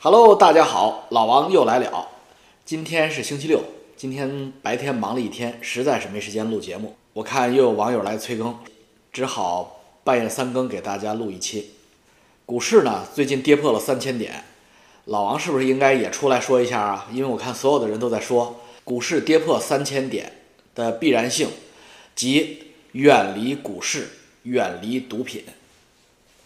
Hello，大家好，老王又来了。今天是星期六，今天白天忙了一天，实在是没时间录节目。我看又有网友来催更，只好半夜三更给大家录一期。股市呢，最近跌破了三千点，老王是不是应该也出来说一下啊？因为我看所有的人都在说，股市跌破三千点的必然性，即远离股市，远离毒品。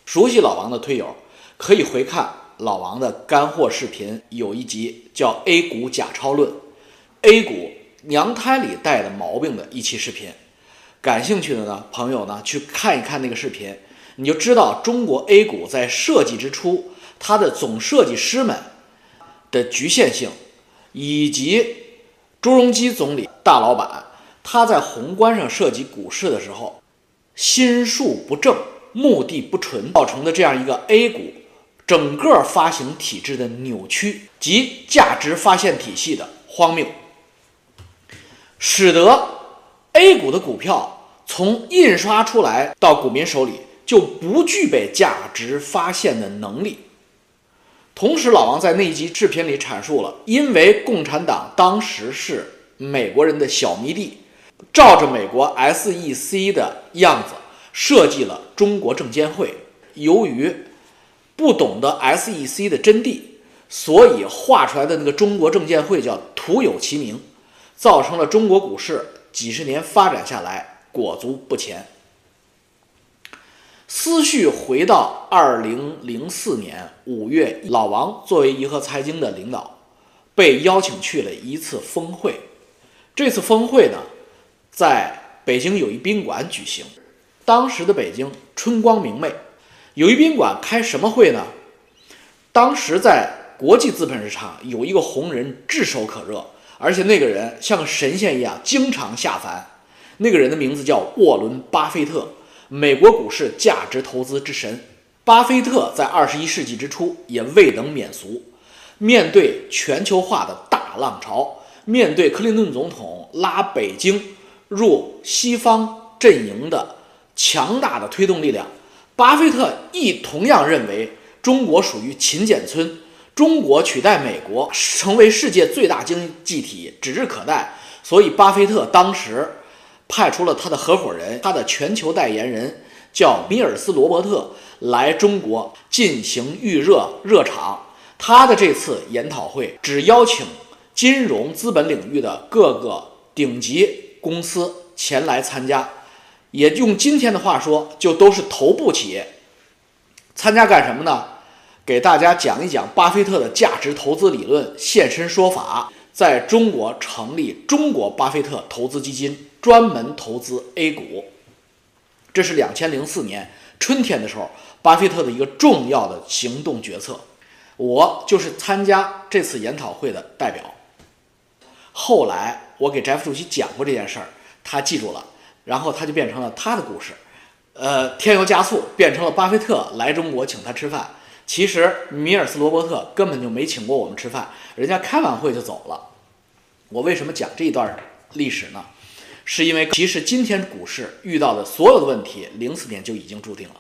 熟悉老王的推友可以回看老王的干货视频，有一集叫《A 股假钞论》，A 股娘胎里带的毛病的一期视频。感兴趣的呢朋友呢，去看一看那个视频，你就知道中国 A 股在设计之初，它的总设计师们的局限性，以及朱镕基总理大老板他在宏观上设计股市的时候，心术不正。目的不纯造成的这样一个 A 股整个发行体制的扭曲及价值发现体系的荒谬，使得 A 股的股票从印刷出来到股民手里就不具备价值发现的能力。同时，老王在那一集视频里阐述了，因为共产党当时是美国人的小迷弟，照着美国 SEC 的样子。设计了中国证监会，由于不懂得 SEC 的真谛，所以画出来的那个中国证监会叫徒有其名，造成了中国股市几十年发展下来裹足不前。思绪回到二零零四年五月，老王作为颐和财经的领导，被邀请去了一次峰会。这次峰会呢，在北京友谊宾馆举行。当时的北京春光明媚，友谊宾馆开什么会呢？当时在国际资本市场有一个红人炙手可热，而且那个人像个神仙一样经常下凡。那个人的名字叫沃伦·巴菲特，美国股市价值投资之神。巴菲特在二十一世纪之初也未能免俗，面对全球化的大浪潮，面对克林顿总统拉北京入西方阵营的。强大的推动力量，巴菲特亦同样认为中国属于勤俭村，中国取代美国成为世界最大经济体指日可待。所以，巴菲特当时派出了他的合伙人，他的全球代言人叫米尔斯·罗伯特来中国进行预热热场。他的这次研讨会只邀请金融资本领域的各个顶级公司前来参加。也用今天的话说，就都是头部企业参加干什么呢？给大家讲一讲巴菲特的价值投资理论，现身说法，在中国成立中国巴菲特投资基金，专门投资 A 股。这是两千零四年春天的时候，巴菲特的一个重要的行动决策。我就是参加这次研讨会的代表。后来我给翟副主席讲过这件事儿，他记住了。然后他就变成了他的故事，呃，添油加醋变成了巴菲特来中国请他吃饭。其实米尔斯罗伯特根本就没请过我们吃饭，人家开完会就走了。我为什么讲这一段历史呢？是因为其实今天股市遇到的所有的问题，零四年就已经注定了。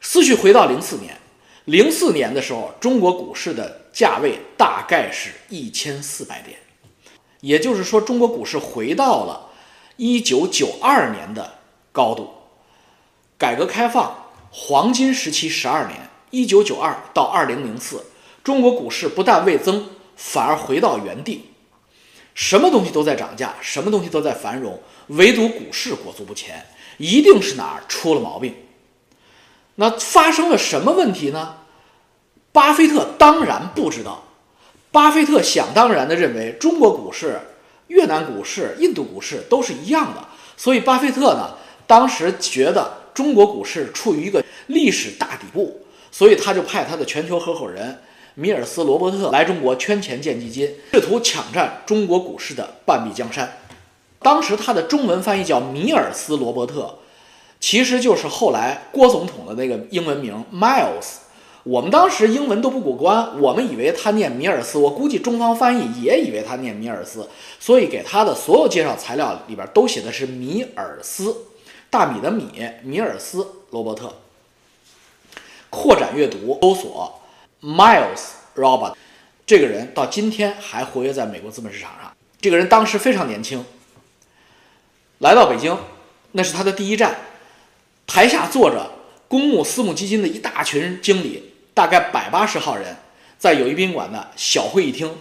思绪回到零四年，零四年的时候，中国股市的价位大概是一千四百点，也就是说，中国股市回到了。一九九二年的高度，改革开放黄金时期十二年，一九九二到二零零四，中国股市不但未增，反而回到原地。什么东西都在涨价，什么东西都在繁荣，唯独股市裹足不前，一定是哪儿出了毛病。那发生了什么问题呢？巴菲特当然不知道，巴菲特想当然的认为中国股市。越南股市、印度股市都是一样的，所以巴菲特呢，当时觉得中国股市处于一个历史大底部，所以他就派他的全球合伙人米尔斯·罗伯特来中国圈钱建基金，试图抢占中国股市的半壁江山。当时他的中文翻译叫米尔斯·罗伯特，其实就是后来郭总统的那个英文名 Miles。我们当时英文都不过关，我们以为他念米尔斯，我估计中方翻译也以为他念米尔斯，所以给他的所有介绍材料里边都写的是米尔斯，大米的米，米尔斯罗伯特。扩展阅读，搜索 Miles Robert，这个人到今天还活跃在美国资本市场上。这个人当时非常年轻，来到北京，那是他的第一站。台下坐着公募、私募基金的一大群经理，大概百八十号人，在友谊宾馆的小会议厅，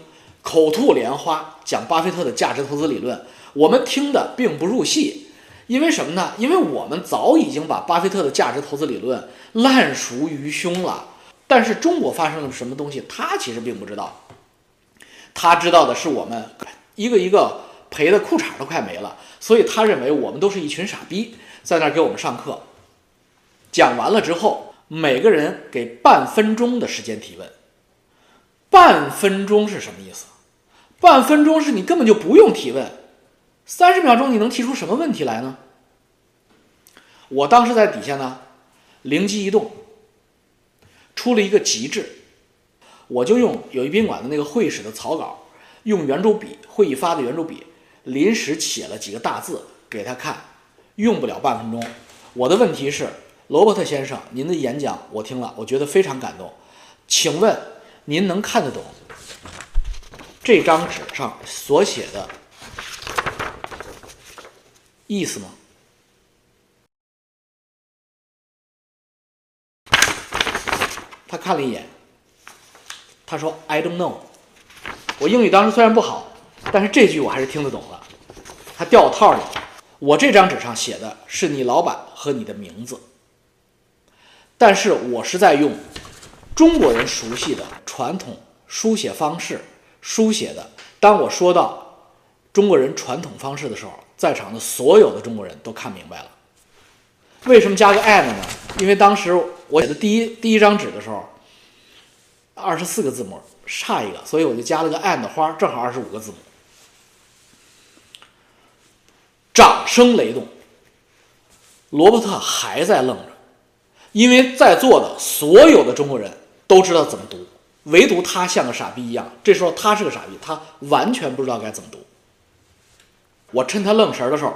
口吐莲花讲巴菲特的价值投资理论。我们听的并不入戏，因为什么呢？因为我们早已经把巴菲特的价值投资理论烂熟于胸了。但是中国发生了什么东西，他其实并不知道。他知道的是我们一个一个赔的裤衩都快没了，所以他认为我们都是一群傻逼，在那儿给我们上课。讲完了之后，每个人给半分钟的时间提问。半分钟是什么意思？半分钟是你根本就不用提问，三十秒钟你能提出什么问题来呢？我当时在底下呢，灵机一动。出了一个极致，我就用友谊宾馆的那个会议室的草稿，用圆珠笔，会议发的圆珠笔，临时写了几个大字给他看，用不了半分钟。我的问题是，罗伯特先生，您的演讲我听了，我觉得非常感动，请问您能看得懂这张纸上所写的意思吗？他看了一眼，他说：“I don't know。”我英语当时虽然不好，但是这句我还是听得懂了。他掉我套里。我这张纸上写的是你老板和你的名字，但是我是在用中国人熟悉的传统书写方式书写的。当我说到中国人传统方式的时候，在场的所有的中国人都看明白了。为什么加个 and 呢？因为当时。我写的第一第一张纸的时候，二十四个字母差一个，所以我就加了个 and 花，正好二十五个字母。掌声雷动，罗伯特还在愣着，因为在座的所有的中国人都知道怎么读，唯独他像个傻逼一样。这时候他是个傻逼，他完全不知道该怎么读。我趁他愣神的时候，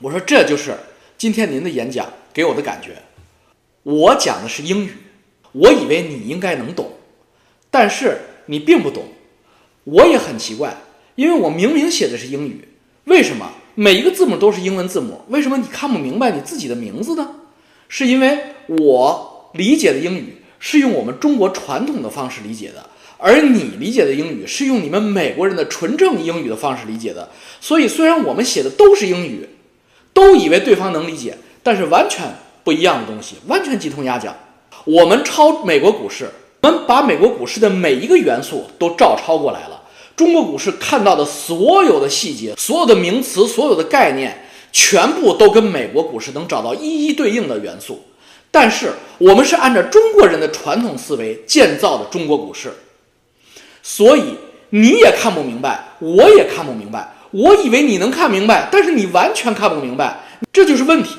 我说：“这就是今天您的演讲给我的感觉。”我讲的是英语，我以为你应该能懂，但是你并不懂。我也很奇怪，因为我明明写的是英语，为什么每一个字母都是英文字母？为什么你看不明白你自己的名字呢？是因为我理解的英语是用我们中国传统的方式理解的，而你理解的英语是用你们美国人的纯正英语的方式理解的。所以虽然我们写的都是英语，都以为对方能理解，但是完全。不一样的东西，完全鸡同鸭讲。我们抄美国股市，我们把美国股市的每一个元素都照抄过来了。中国股市看到的所有的细节、所有的名词、所有的概念，全部都跟美国股市能找到一一对应的元素。但是我们是按照中国人的传统思维建造的中国股市，所以你也看不明白，我也看不明白。我以为你能看明白，但是你完全看不明白，这就是问题。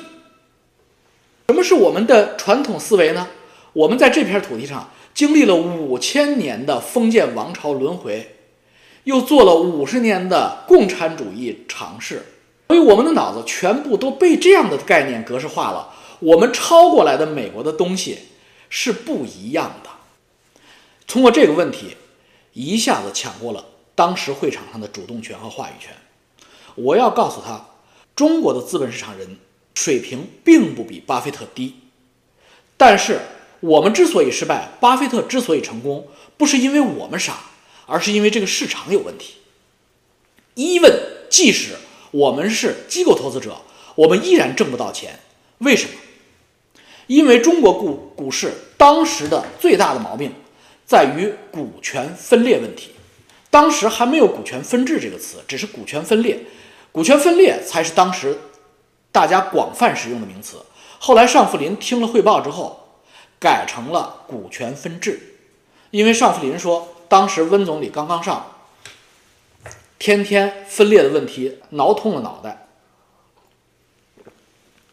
什么是我们的传统思维呢？我们在这片土地上经历了五千年的封建王朝轮回，又做了五十年的共产主义尝试，所以我们的脑子全部都被这样的概念格式化了。我们抄过来的美国的东西是不一样的。通过这个问题，一下子抢过了当时会场上的主动权和话语权。我要告诉他，中国的资本市场人。水平并不比巴菲特低，但是我们之所以失败，巴菲特之所以成功，不是因为我们傻，而是因为这个市场有问题。一问，即使我们是机构投资者，我们依然挣不到钱。为什么？因为中国股股市当时的最大的毛病在于股权分裂问题。当时还没有股权分置这个词，只是股权分裂，股权分裂才是当时。大家广泛使用的名词，后来尚福林听了汇报之后，改成了股权分置，因为尚福林说，当时温总理刚刚上，天天分裂的问题挠痛了脑袋。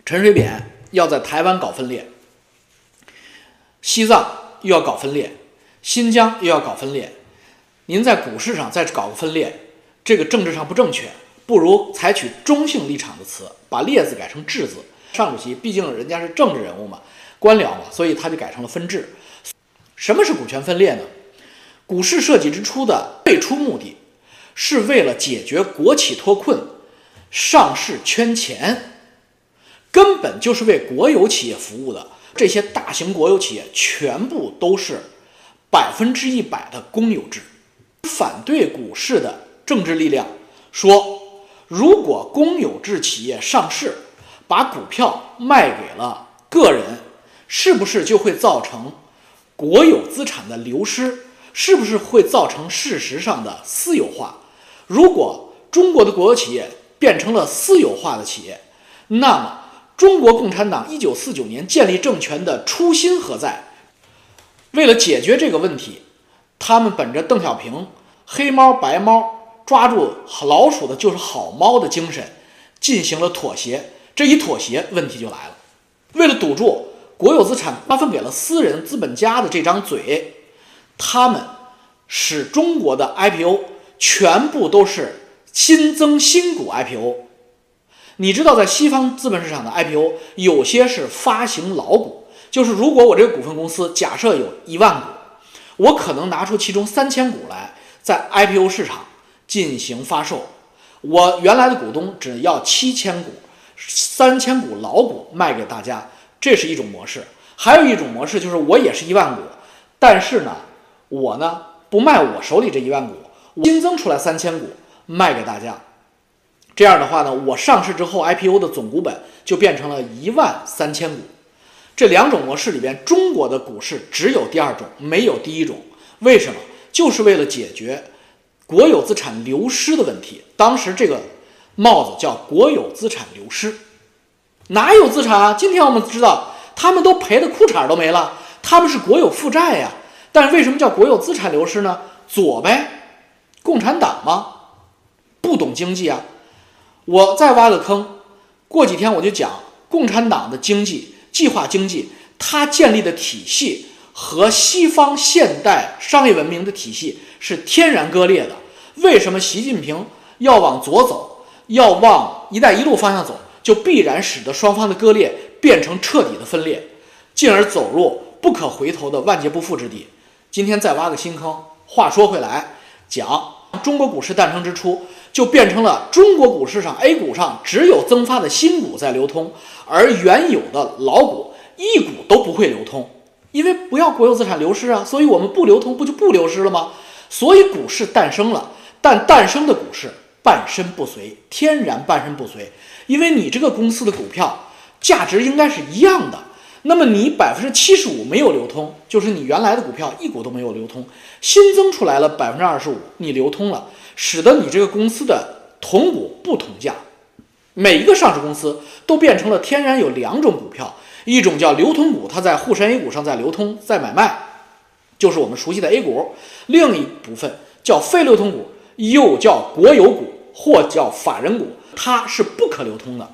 陈水扁要在台湾搞分裂，西藏又要搞分裂，新疆又要搞分裂，您在股市上再搞个分裂，这个政治上不正确。不如采取中性立场的词，把“列”字改成“治”字。上主席毕竟人家是政治人物嘛，官僚嘛，所以他就改成了“分治”。什么是股权分裂呢？股市设计之初的最初目的，是为了解决国企脱困、上市圈钱，根本就是为国有企业服务的。这些大型国有企业全部都是百分之一百的公有制。反对股市的政治力量说，如果公有制企业上市，把股票卖给了个人，是不是就会造成国有资产的流失？是不是会造成事实上的私有化？如果中国的国有企业变成了私有化的企业，那么中国共产党一九四九年建立政权的初心何在？为了解决这个问题，他们本着邓小平“黑猫白猫，抓住老鼠的就是好猫”的精神，进行了妥协。这一妥协，问题就来了。为了堵住国有资产瓜分给了私人资本家的这张嘴。他们使中国的 IPO 全部都是新增新股 IPO。你知道，在西方资本市场的 IPO 有些是发行老股，就是如果我这个股份公司假设有一万股，我可能拿出其中三千股来在 IPO 市场进行发售，我原来的股东只要七千股，三千股老股卖给大家，这是一种模式。还有一种模式就是我也是一万股，但是呢。我呢不卖我手里这一万股，新增出来三千股卖给大家。这样的话呢，我上市之后 IPO 的总股本就变成了一万三千股。这两种模式里边，中国的股市只有第二种，没有第一种。为什么？就是为了解决国有资产流失的问题。当时这个帽子叫国有资产流失，哪有资产啊？今天我们知道，他们都赔的裤衩都没了，他们是国有负债呀。但是为什么叫国有资产流失呢？左呗，共产党吗？不懂经济啊！我再挖个坑，过几天我就讲共产党的经济计划经济，它建立的体系和西方现代商业文明的体系是天然割裂的。为什么习近平要往左走，要往“一带一路”方向走，就必然使得双方的割裂变成彻底的分裂，进而走入不可回头的万劫不复之地。今天再挖个新坑。话说回来，讲中国股市诞生之初，就变成了中国股市上 A 股上只有增发的新股在流通，而原有的老股一股都不会流通，因为不要国有资产流失啊，所以我们不流通，不就不流失了吗？所以股市诞生了，但诞生的股市半身不遂，天然半身不遂，因为你这个公司的股票价值应该是一样的。那么你百分之七十五没有流通，就是你原来的股票一股都没有流通，新增出来了百分之二十五，你流通了，使得你这个公司的同股不同价。每一个上市公司都变成了天然有两种股票，一种叫流通股，它在沪深 A 股上在流通在买卖，就是我们熟悉的 A 股；另一部分叫非流通股，又叫国有股或叫法人股，它是不可流通的。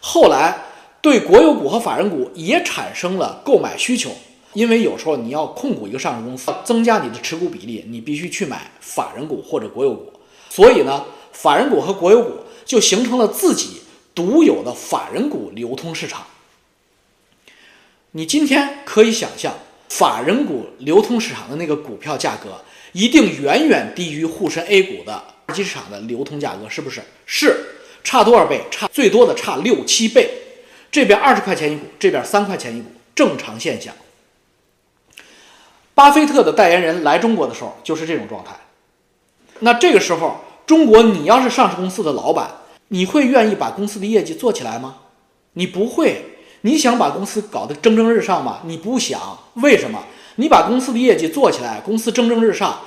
后来。对国有股和法人股也产生了购买需求，因为有时候你要控股一个上市公司，增加你的持股比例，你必须去买法人股或者国有股。所以呢，法人股和国有股就形成了自己独有的法人股流通市场。你今天可以想象，法人股流通市场的那个股票价格一定远远低于沪深 A 股的二级市场的流通价格，是不是？是，差多少倍？差最多的差六七倍。这边二十块钱一股，这边三块钱一股，正常现象。巴菲特的代言人来中国的时候就是这种状态。那这个时候，中国你要是上市公司的老板，你会愿意把公司的业绩做起来吗？你不会。你想把公司搞得蒸蒸日上吗？你不想。为什么？你把公司的业绩做起来，公司蒸蒸日上，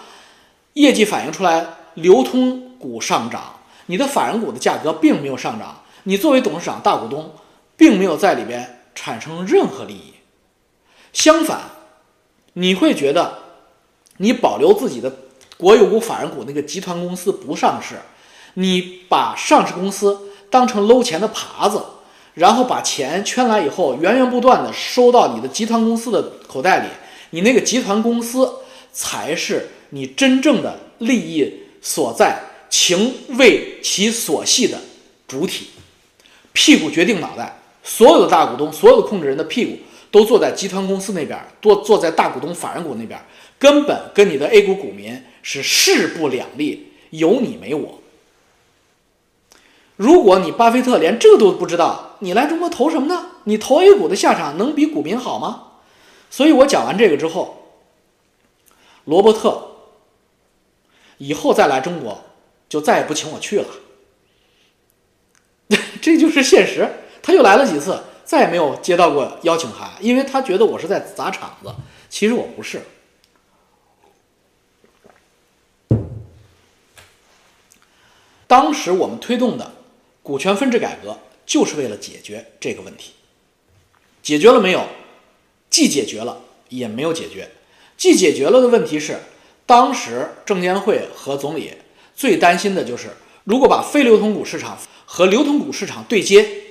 业绩反映出来，流通股上涨，你的法人股的价格并没有上涨。你作为董事长、大股东。并没有在里边产生任何利益，相反，你会觉得你保留自己的国有股、法人股那个集团公司不上市，你把上市公司当成搂钱的耙子，然后把钱圈来以后，源源不断的收到你的集团公司的口袋里，你那个集团公司才是你真正的利益所在，情为其所系的主体，屁股决定脑袋。所有的大股东，所有的控制人的屁股都坐在集团公司那边，多坐在大股东法人股那边，根本跟你的 A 股股民是势不两立，有你没我。如果你巴菲特连这都不知道，你来中国投什么呢？你投 A 股的下场能比股民好吗？所以我讲完这个之后，罗伯特以后再来中国就再也不请我去了。这就是现实。他又来了几次，再也没有接到过邀请函，因为他觉得我是在砸场子。其实我不是。当时我们推动的股权分置改革，就是为了解决这个问题。解决了没有？既解决了，也没有解决。既解决了的问题是，当时证监会和总理最担心的就是，如果把非流通股市场和流通股市场对接，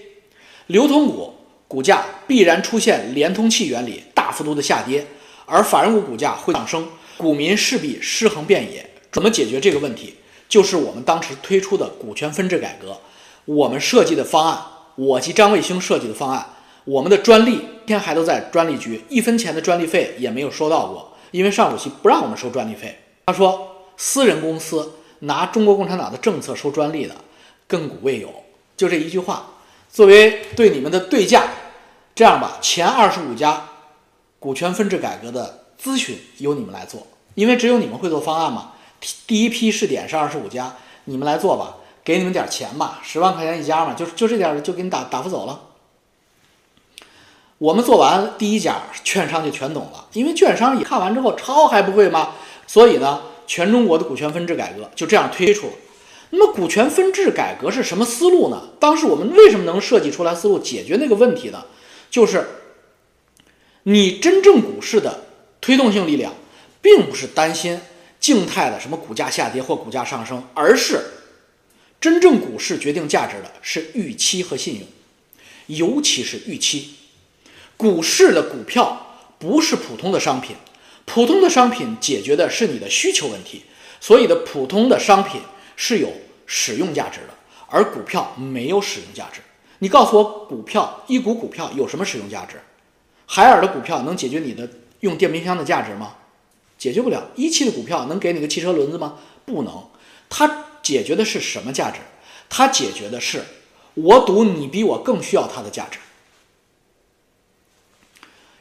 流通股股价必然出现连通器原理，大幅度的下跌，而法人股股价会上升，股民势必尸横遍野。怎么解决这个问题？就是我们当时推出的股权分置改革，我们设计的方案，我及张卫星设计的方案，我们的专利天还都在专利局，一分钱的专利费也没有收到过，因为上主席不让我们收专利费。他说，私人公司拿中国共产党的政策收专利的，亘古未有。就这一句话，作为对你们的对价，这样吧，前二十五家股权分置改革的咨询由你们来做，因为只有你们会做方案嘛。第一批试点是二十五家，你们来做吧，给你们点钱吧，十万块钱一家嘛，就就这点就给你打打发走了。我们做完第一家，券商就全懂了，因为券商一看完之后抄还不会吗？所以呢，全中国的股权分置改革就这样推出了。那么股权分置改革是什么思路呢？当时我们为什么能设计出来思路解决那个问题呢？就是你真正股市的推动性力量，并不是担心。静态的什么股价下跌或股价上升，而是真正股市决定价值的是预期和信用，尤其是预期。股市的股票不是普通的商品，普通的商品解决的是你的需求问题，所以的普通的商品是有使用价值的，而股票没有使用价值。你告诉我，股票一股股票有什么使用价值？海尔的股票能解决你的用电冰箱的价值吗？解决不了一汽的股票能给你个汽车轮子吗？不能，它解决的是什么价值？它解决的是我赌你比我更需要它的价值。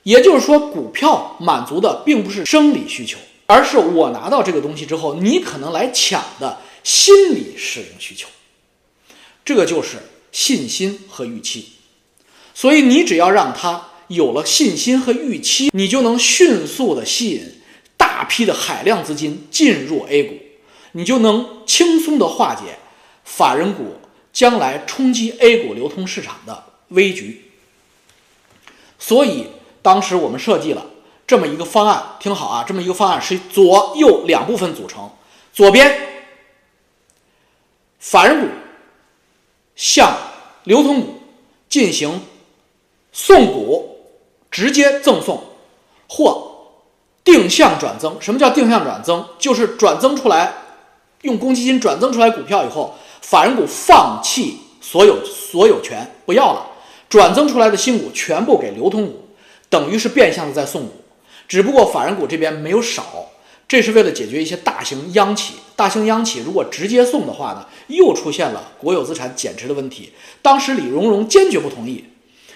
也就是说，股票满足的并不是生理需求，而是我拿到这个东西之后，你可能来抢的心理使用需求。这就是信心和预期。所以你只要让他有了信心和预期，你就能迅速的吸引。大批的海量资金进入 A 股，你就能轻松的化解法人股将来冲击 A 股流通市场的危局。所以当时我们设计了这么一个方案，听好啊，这么一个方案是左右两部分组成，左边法人股向流通股进行送股，直接赠送或。定向转增，什么叫定向转增？就是转增出来，用公积金转增出来股票以后，法人股放弃所有所有权不要了，转增出来的新股全部给流通股，等于是变相的在送股。只不过法人股这边没有少，这是为了解决一些大型央企。大型央企如果直接送的话呢，又出现了国有资产减值的问题。当时李荣荣坚决不同意。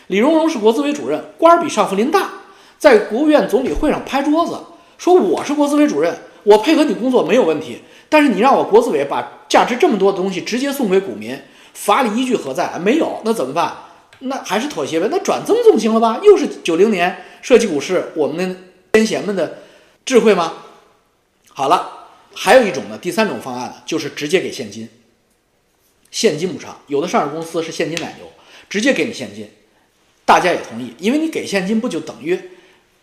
李荣荣是国资委主任，官儿比尚福林大。在国务院总理会上拍桌子说：“我是国资委主任，我配合你工作没有问题。但是你让我国资委把价值这么多的东西直接送给股民，法理依据何在？没有，那怎么办？那还是妥协呗。那转增总行了吧？又是九零年设计股市，我们的先贤们的智慧吗？好了，还有一种呢，第三种方案呢，就是直接给现金，现金补偿。有的上市公司是现金奶牛，直接给你现金，大家也同意，因为你给现金不就等于？”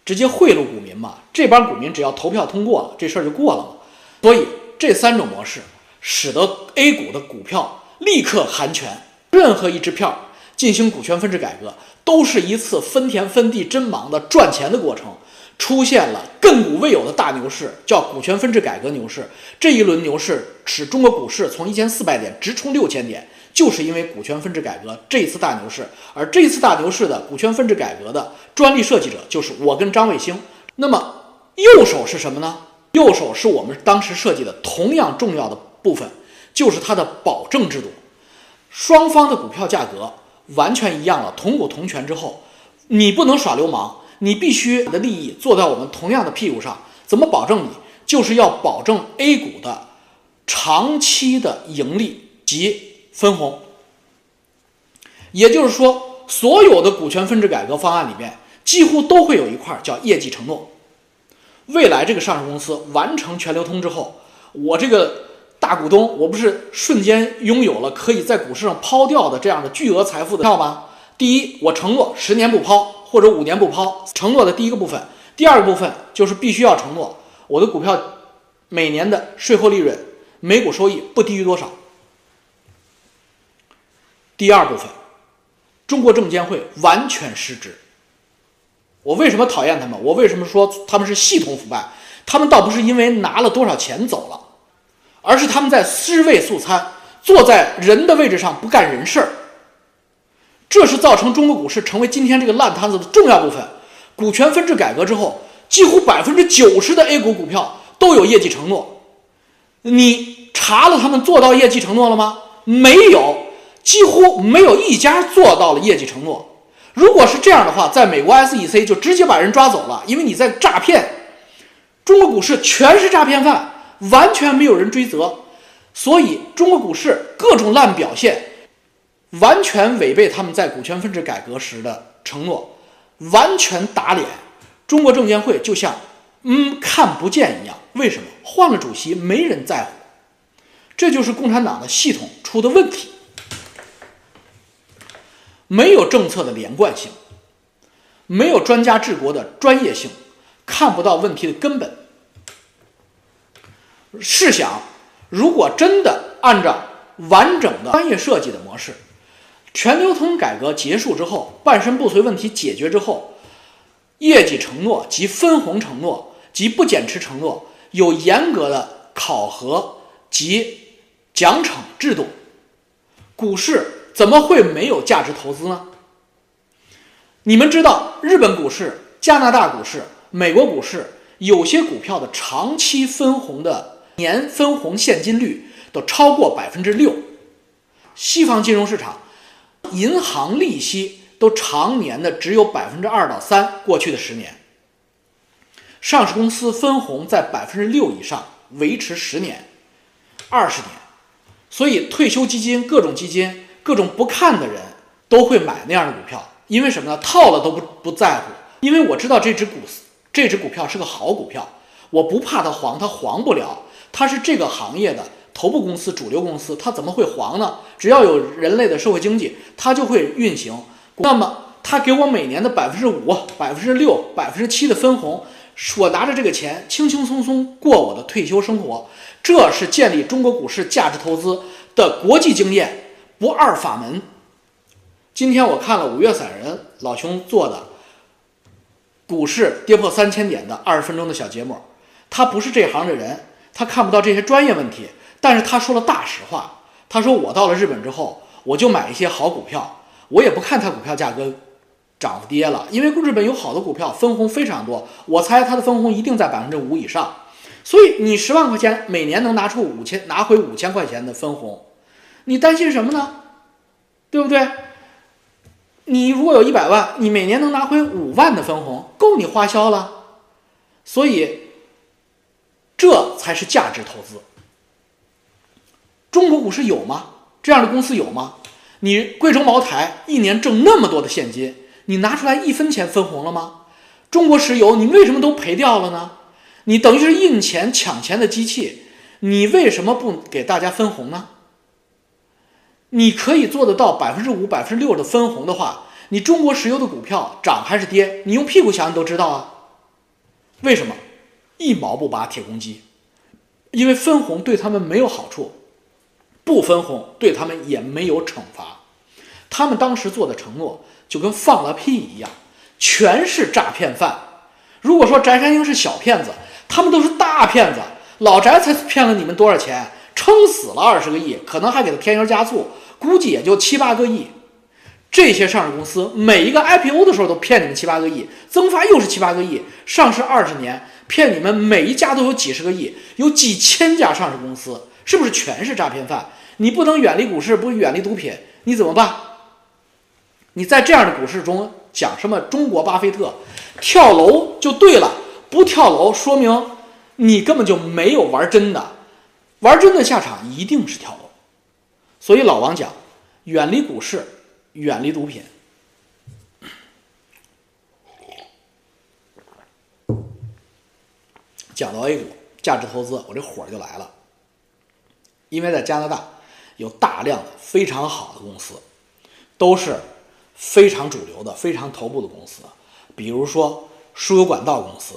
直接贿赂股民嘛，这帮股民只要投票通过了，这事儿就过了嘛。所以这三种模式使得 A 股的股票立刻含权，任何一支票进行股权分置改革，都是一次分田分地真忙的赚钱的过程。出现了亘古未有的大牛市，叫股权分置改革牛市。这一轮牛市使中国股市从一千四百点直冲六千点，就是因为股权分置改革这一次大牛市，而这一次大牛市的股权分置改革的专利设计者就是我跟张卫星。那么右手是什么呢？右手是我们当时设计的同样重要的部分，就是它的保证制度。双方的股票价格完全一样了，同股同权之后，你不能耍流氓，你必须你的利益坐在我们同样的屁股上。怎么保证你？就是要保证 A 股的长期的盈利及分红。也就是说，所有的股权分置改革方案里面，几乎都会有一块叫业绩承诺。未来这个上市公司完成全流通之后，我这个大股东，我不是瞬间拥有了可以在股市上抛掉的这样的巨额财富的票吗？第一，我承诺十年不抛或者五年不抛，承诺的第一个部分；第二个部分就是必须要承诺我的股票每年的税后利润、每股收益不低于多少。第二部分，中国证监会完全失职。我为什么讨厌他们？我为什么说他们是系统腐败？他们倒不是因为拿了多少钱走了，而是他们在尸位素餐，坐在人的位置上不干人事儿。这是造成中国股市成为今天这个烂摊子的重要部分。股权分置改革之后，几乎百分之九十的 A 股股票都有业绩承诺。你查了他们做到业绩承诺了吗？没有，几乎没有一家做到了业绩承诺。如果是这样的话，在美国 SEC 就直接把人抓走了，因为你在诈骗。中国股市全是诈骗犯，完全没有人追责，所以中国股市各种烂表现，完全违背他们在股权分置改革时的承诺，完全打脸。中国证监会就像嗯看不见一样，为什么换了主席没人在乎？这就是共产党的系统出的问题。没有政策的连贯性，没有专家治国的专业性，看不到问题的根本。试想，如果真的按照完整的专业设计的模式，全流通改革结束之后，半身不遂问题解决之后，业绩承诺及分红承诺及不减持承诺有严格的考核及奖惩制度，股市。怎么会没有价值投资呢？你们知道，日本股市、加拿大股市、美国股市有些股票的长期分红的年分红现金率都超过百分之六。西方金融市场，银行利息都常年的只有百分之二到三。过去的十年，上市公司分红在百分之六以上维持十年、二十年，所以退休基金、各种基金。各种不看的人都会买那样的股票，因为什么呢？套了都不不在乎，因为我知道这只股这只股票是个好股票，我不怕它黄，它黄不了，它是这个行业的头部公司、主流公司，它怎么会黄呢？只要有人类的社会经济，它就会运行。那么它给我每年的百分之五、百分之六、百分之七的分红，我拿着这个钱轻轻松松过我的退休生活，这是建立中国股市价值投资的国际经验。不二法门。今天我看了五月散人老兄做的股市跌破三千点的二十分钟的小节目，他不是这行的人，他看不到这些专业问题，但是他说了大实话。他说我到了日本之后，我就买一些好股票，我也不看它股票价格涨跌了，因为日本有好的股票分红非常多，我猜它的分红一定在百分之五以上。所以你十万块钱每年能拿出五千拿回五千块钱的分红。你担心什么呢？对不对？你如果有一百万，你每年能拿回五万的分红，够你花销了。所以，这才是价值投资。中国股市有吗？这样的公司有吗？你贵州茅台一年挣那么多的现金，你拿出来一分钱分红了吗？中国石油，你为什么都赔掉了呢？你等于是印钱抢钱的机器，你为什么不给大家分红呢？你可以做得到百分之五、百分之六的分红的话，你中国石油的股票涨还是跌？你用屁股想，你都知道啊。为什么？一毛不拔铁公鸡，因为分红对他们没有好处，不分红对他们也没有惩罚。他们当时做的承诺就跟放了屁一样，全是诈骗犯。如果说翟山鹰是小骗子，他们都是大骗子。老翟才骗了你们多少钱？撑死了二十个亿，可能还给他添油加醋。估计也就七八个亿。这些上市公司每一个 IPO 的时候都骗你们七八个亿，增发又是七八个亿，上市二十年骗你们每一家都有几十个亿，有几千家上市公司，是不是全是诈骗犯？你不能远离股市，不远离毒品，你怎么办？你在这样的股市中讲什么中国巴菲特，跳楼就对了，不跳楼说明你根本就没有玩真的，玩真的下场一定是跳楼。所以老王讲，远离股市。远离毒品。讲到 A 股价值投资，我这火就来了。因为在加拿大有大量的非常好的公司，都是非常主流的、非常头部的公司，比如说输油管道公司，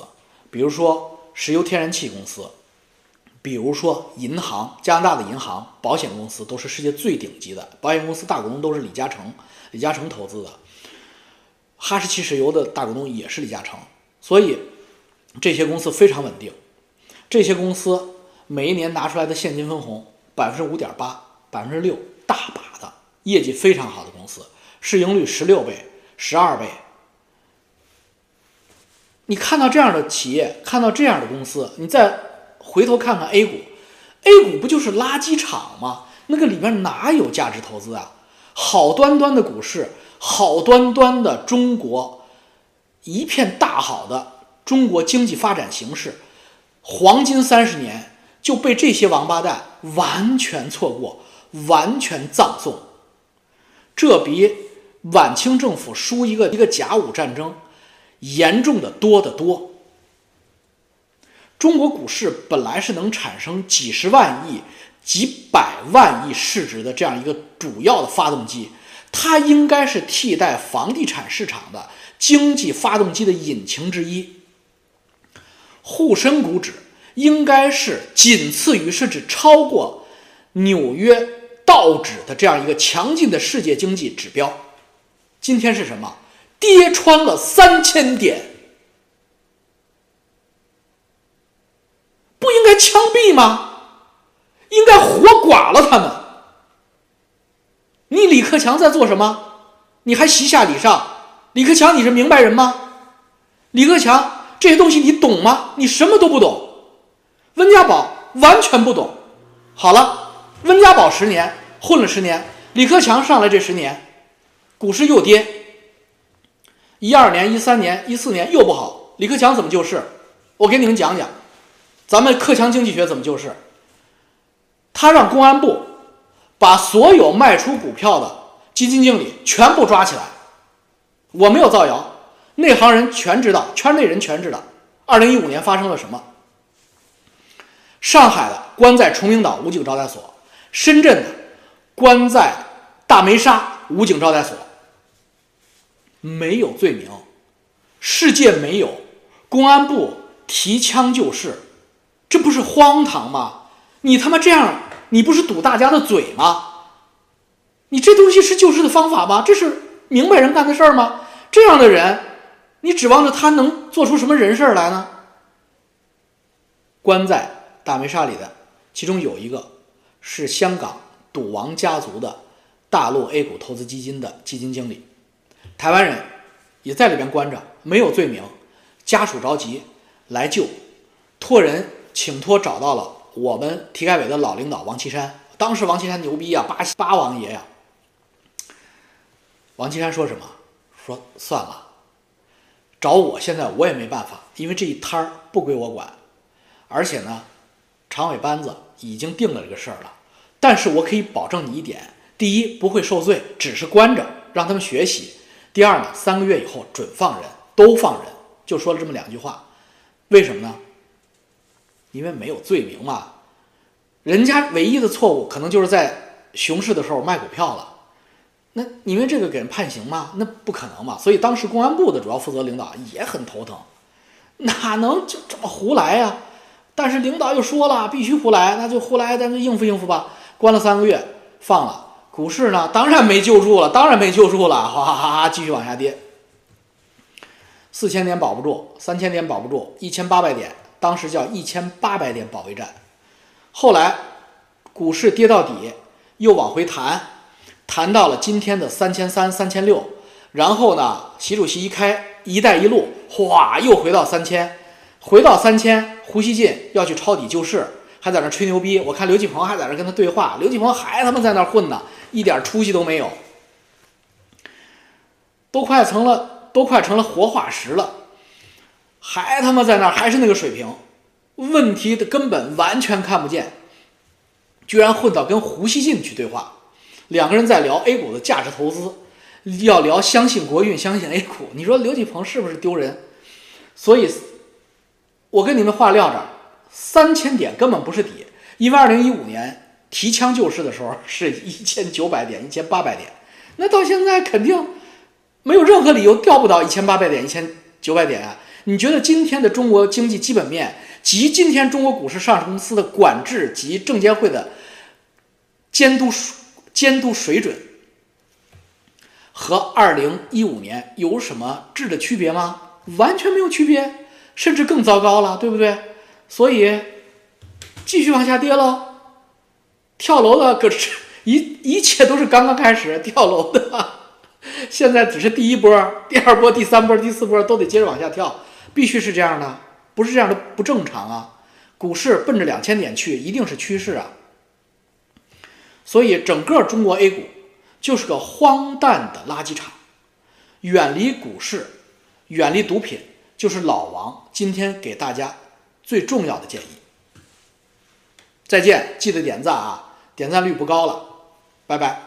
比如说石油天然气公司，比如说银行，加拿大的银行、保险公司都是世界最顶级的。保险公司大股东都是李嘉诚。李嘉诚投资的哈士奇石油的大股东也是李嘉诚，所以这些公司非常稳定。这些公司每一年拿出来的现金分红百分之五点八、百分之六，大把的业绩非常好的公司，市盈率十六倍、十二倍。你看到这样的企业，看到这样的公司，你再回头看看 A 股，A 股不就是垃圾场吗？那个里面哪有价值投资啊？好端端的股市，好端端的中国，一片大好的中国经济发展形势，黄金三十年就被这些王八蛋完全错过，完全葬送。这比晚清政府输一个一个甲午战争严重的多得多。中国股市本来是能产生几十万亿。几百万亿市值的这样一个主要的发动机，它应该是替代房地产市场的经济发动机的引擎之一。沪深股指应该是仅次于甚至超过纽约道指的这样一个强劲的世界经济指标。今天是什么？跌穿了三千点，不应该枪毙吗？应该活剐了他们！你李克强在做什么？你还习下礼上？李克强，你是明白人吗？李克强，这些东西你懂吗？你什么都不懂。温家宝完全不懂。好了，温家宝十年混了十年，李克强上来这十年，股市又跌。一二年、一三年、一四年又不好，李克强怎么救市？我给你们讲讲，咱们克强经济学怎么救市。他让公安部把所有卖出股票的基金经理全部抓起来。我没有造谣，内行人全知道，圈内人全知道。二零一五年发生了什么？上海的关在崇明岛武警招待所，深圳的关在大梅沙武警招待所，没有罪名，世界没有，公安部提枪就事，这不是荒唐吗？你他妈这样！你不是堵大家的嘴吗？你这东西是救市的方法吗？这是明白人干的事儿吗？这样的人，你指望着他能做出什么人事来呢？关在大梅沙里的，其中有一个是香港赌王家族的大陆 A 股投资基金的基金经理，台湾人也在里边关着，没有罪名，家属着急来救，托人请托找到了。我们体改委的老领导王岐山，当时王岐山牛逼啊，八八王爷呀。王岐山说什么？说算了，找我现在我也没办法，因为这一摊儿不归我管，而且呢，常委班子已经定了这个事儿了。但是我可以保证你一点：第一，不会受罪，只是关着让他们学习；第二呢，三个月以后准放人，都放人。就说了这么两句话，为什么呢？因为没有罪名嘛，人家唯一的错误可能就是在熊市的时候卖股票了，那因为这个给人判刑吗？那不可能嘛。所以当时公安部的主要负责领导也很头疼，哪能就这么胡来呀？但是领导又说了必须胡来，那就胡来，咱就应付应付吧。关了三个月，放了，股市呢当然没救住了，当然没救住了，哗哗哗哗继续往下跌，四千点保不住，三千点保不住，一千八百点。当时叫一千八百点保卫战，后来股市跌到底，又往回弹，弹到了今天的三千三、三千六，然后呢，习主席一开“一带一路”，哗，又回到三千，回到三千，胡锡进要去抄底救市，还在那吹牛逼。我看刘继鹏还在那跟他对话，刘继鹏还他妈在那混呢，一点出息都没有，都快成了，都快成了活化石了，还他妈在那，还是那个水平，问题的根本完全看不见，居然混到跟胡锡进去对话。两个人在聊 A 股的价值投资，要聊相信国运，相信 A 股。你说刘继鹏是不是丢人？所以，我跟你们话撂这儿，三千点根本不是底。因为二零一五年提枪救市的时候是一千九百点、一千八百点，那到现在肯定没有任何理由掉不到一千八百点、一千九百点啊！你觉得今天的中国经济基本面及今天中国股市上市公司的管制及证监会的监督？监督水准和二零一五年有什么质的区别吗？完全没有区别，甚至更糟糕了，对不对？所以继续往下跌喽。跳楼的可是 一一切都是刚刚开始，跳楼的 现在只是第一波，第二波、第三波、第四波都得接着往下跳，必须是这样的，不是这样的不正常啊！股市奔着两千点去，一定是趋势啊！所以，整个中国 A 股就是个荒诞的垃圾场。远离股市，远离毒品，就是老王今天给大家最重要的建议。再见，记得点赞啊，点赞率不高了，拜拜。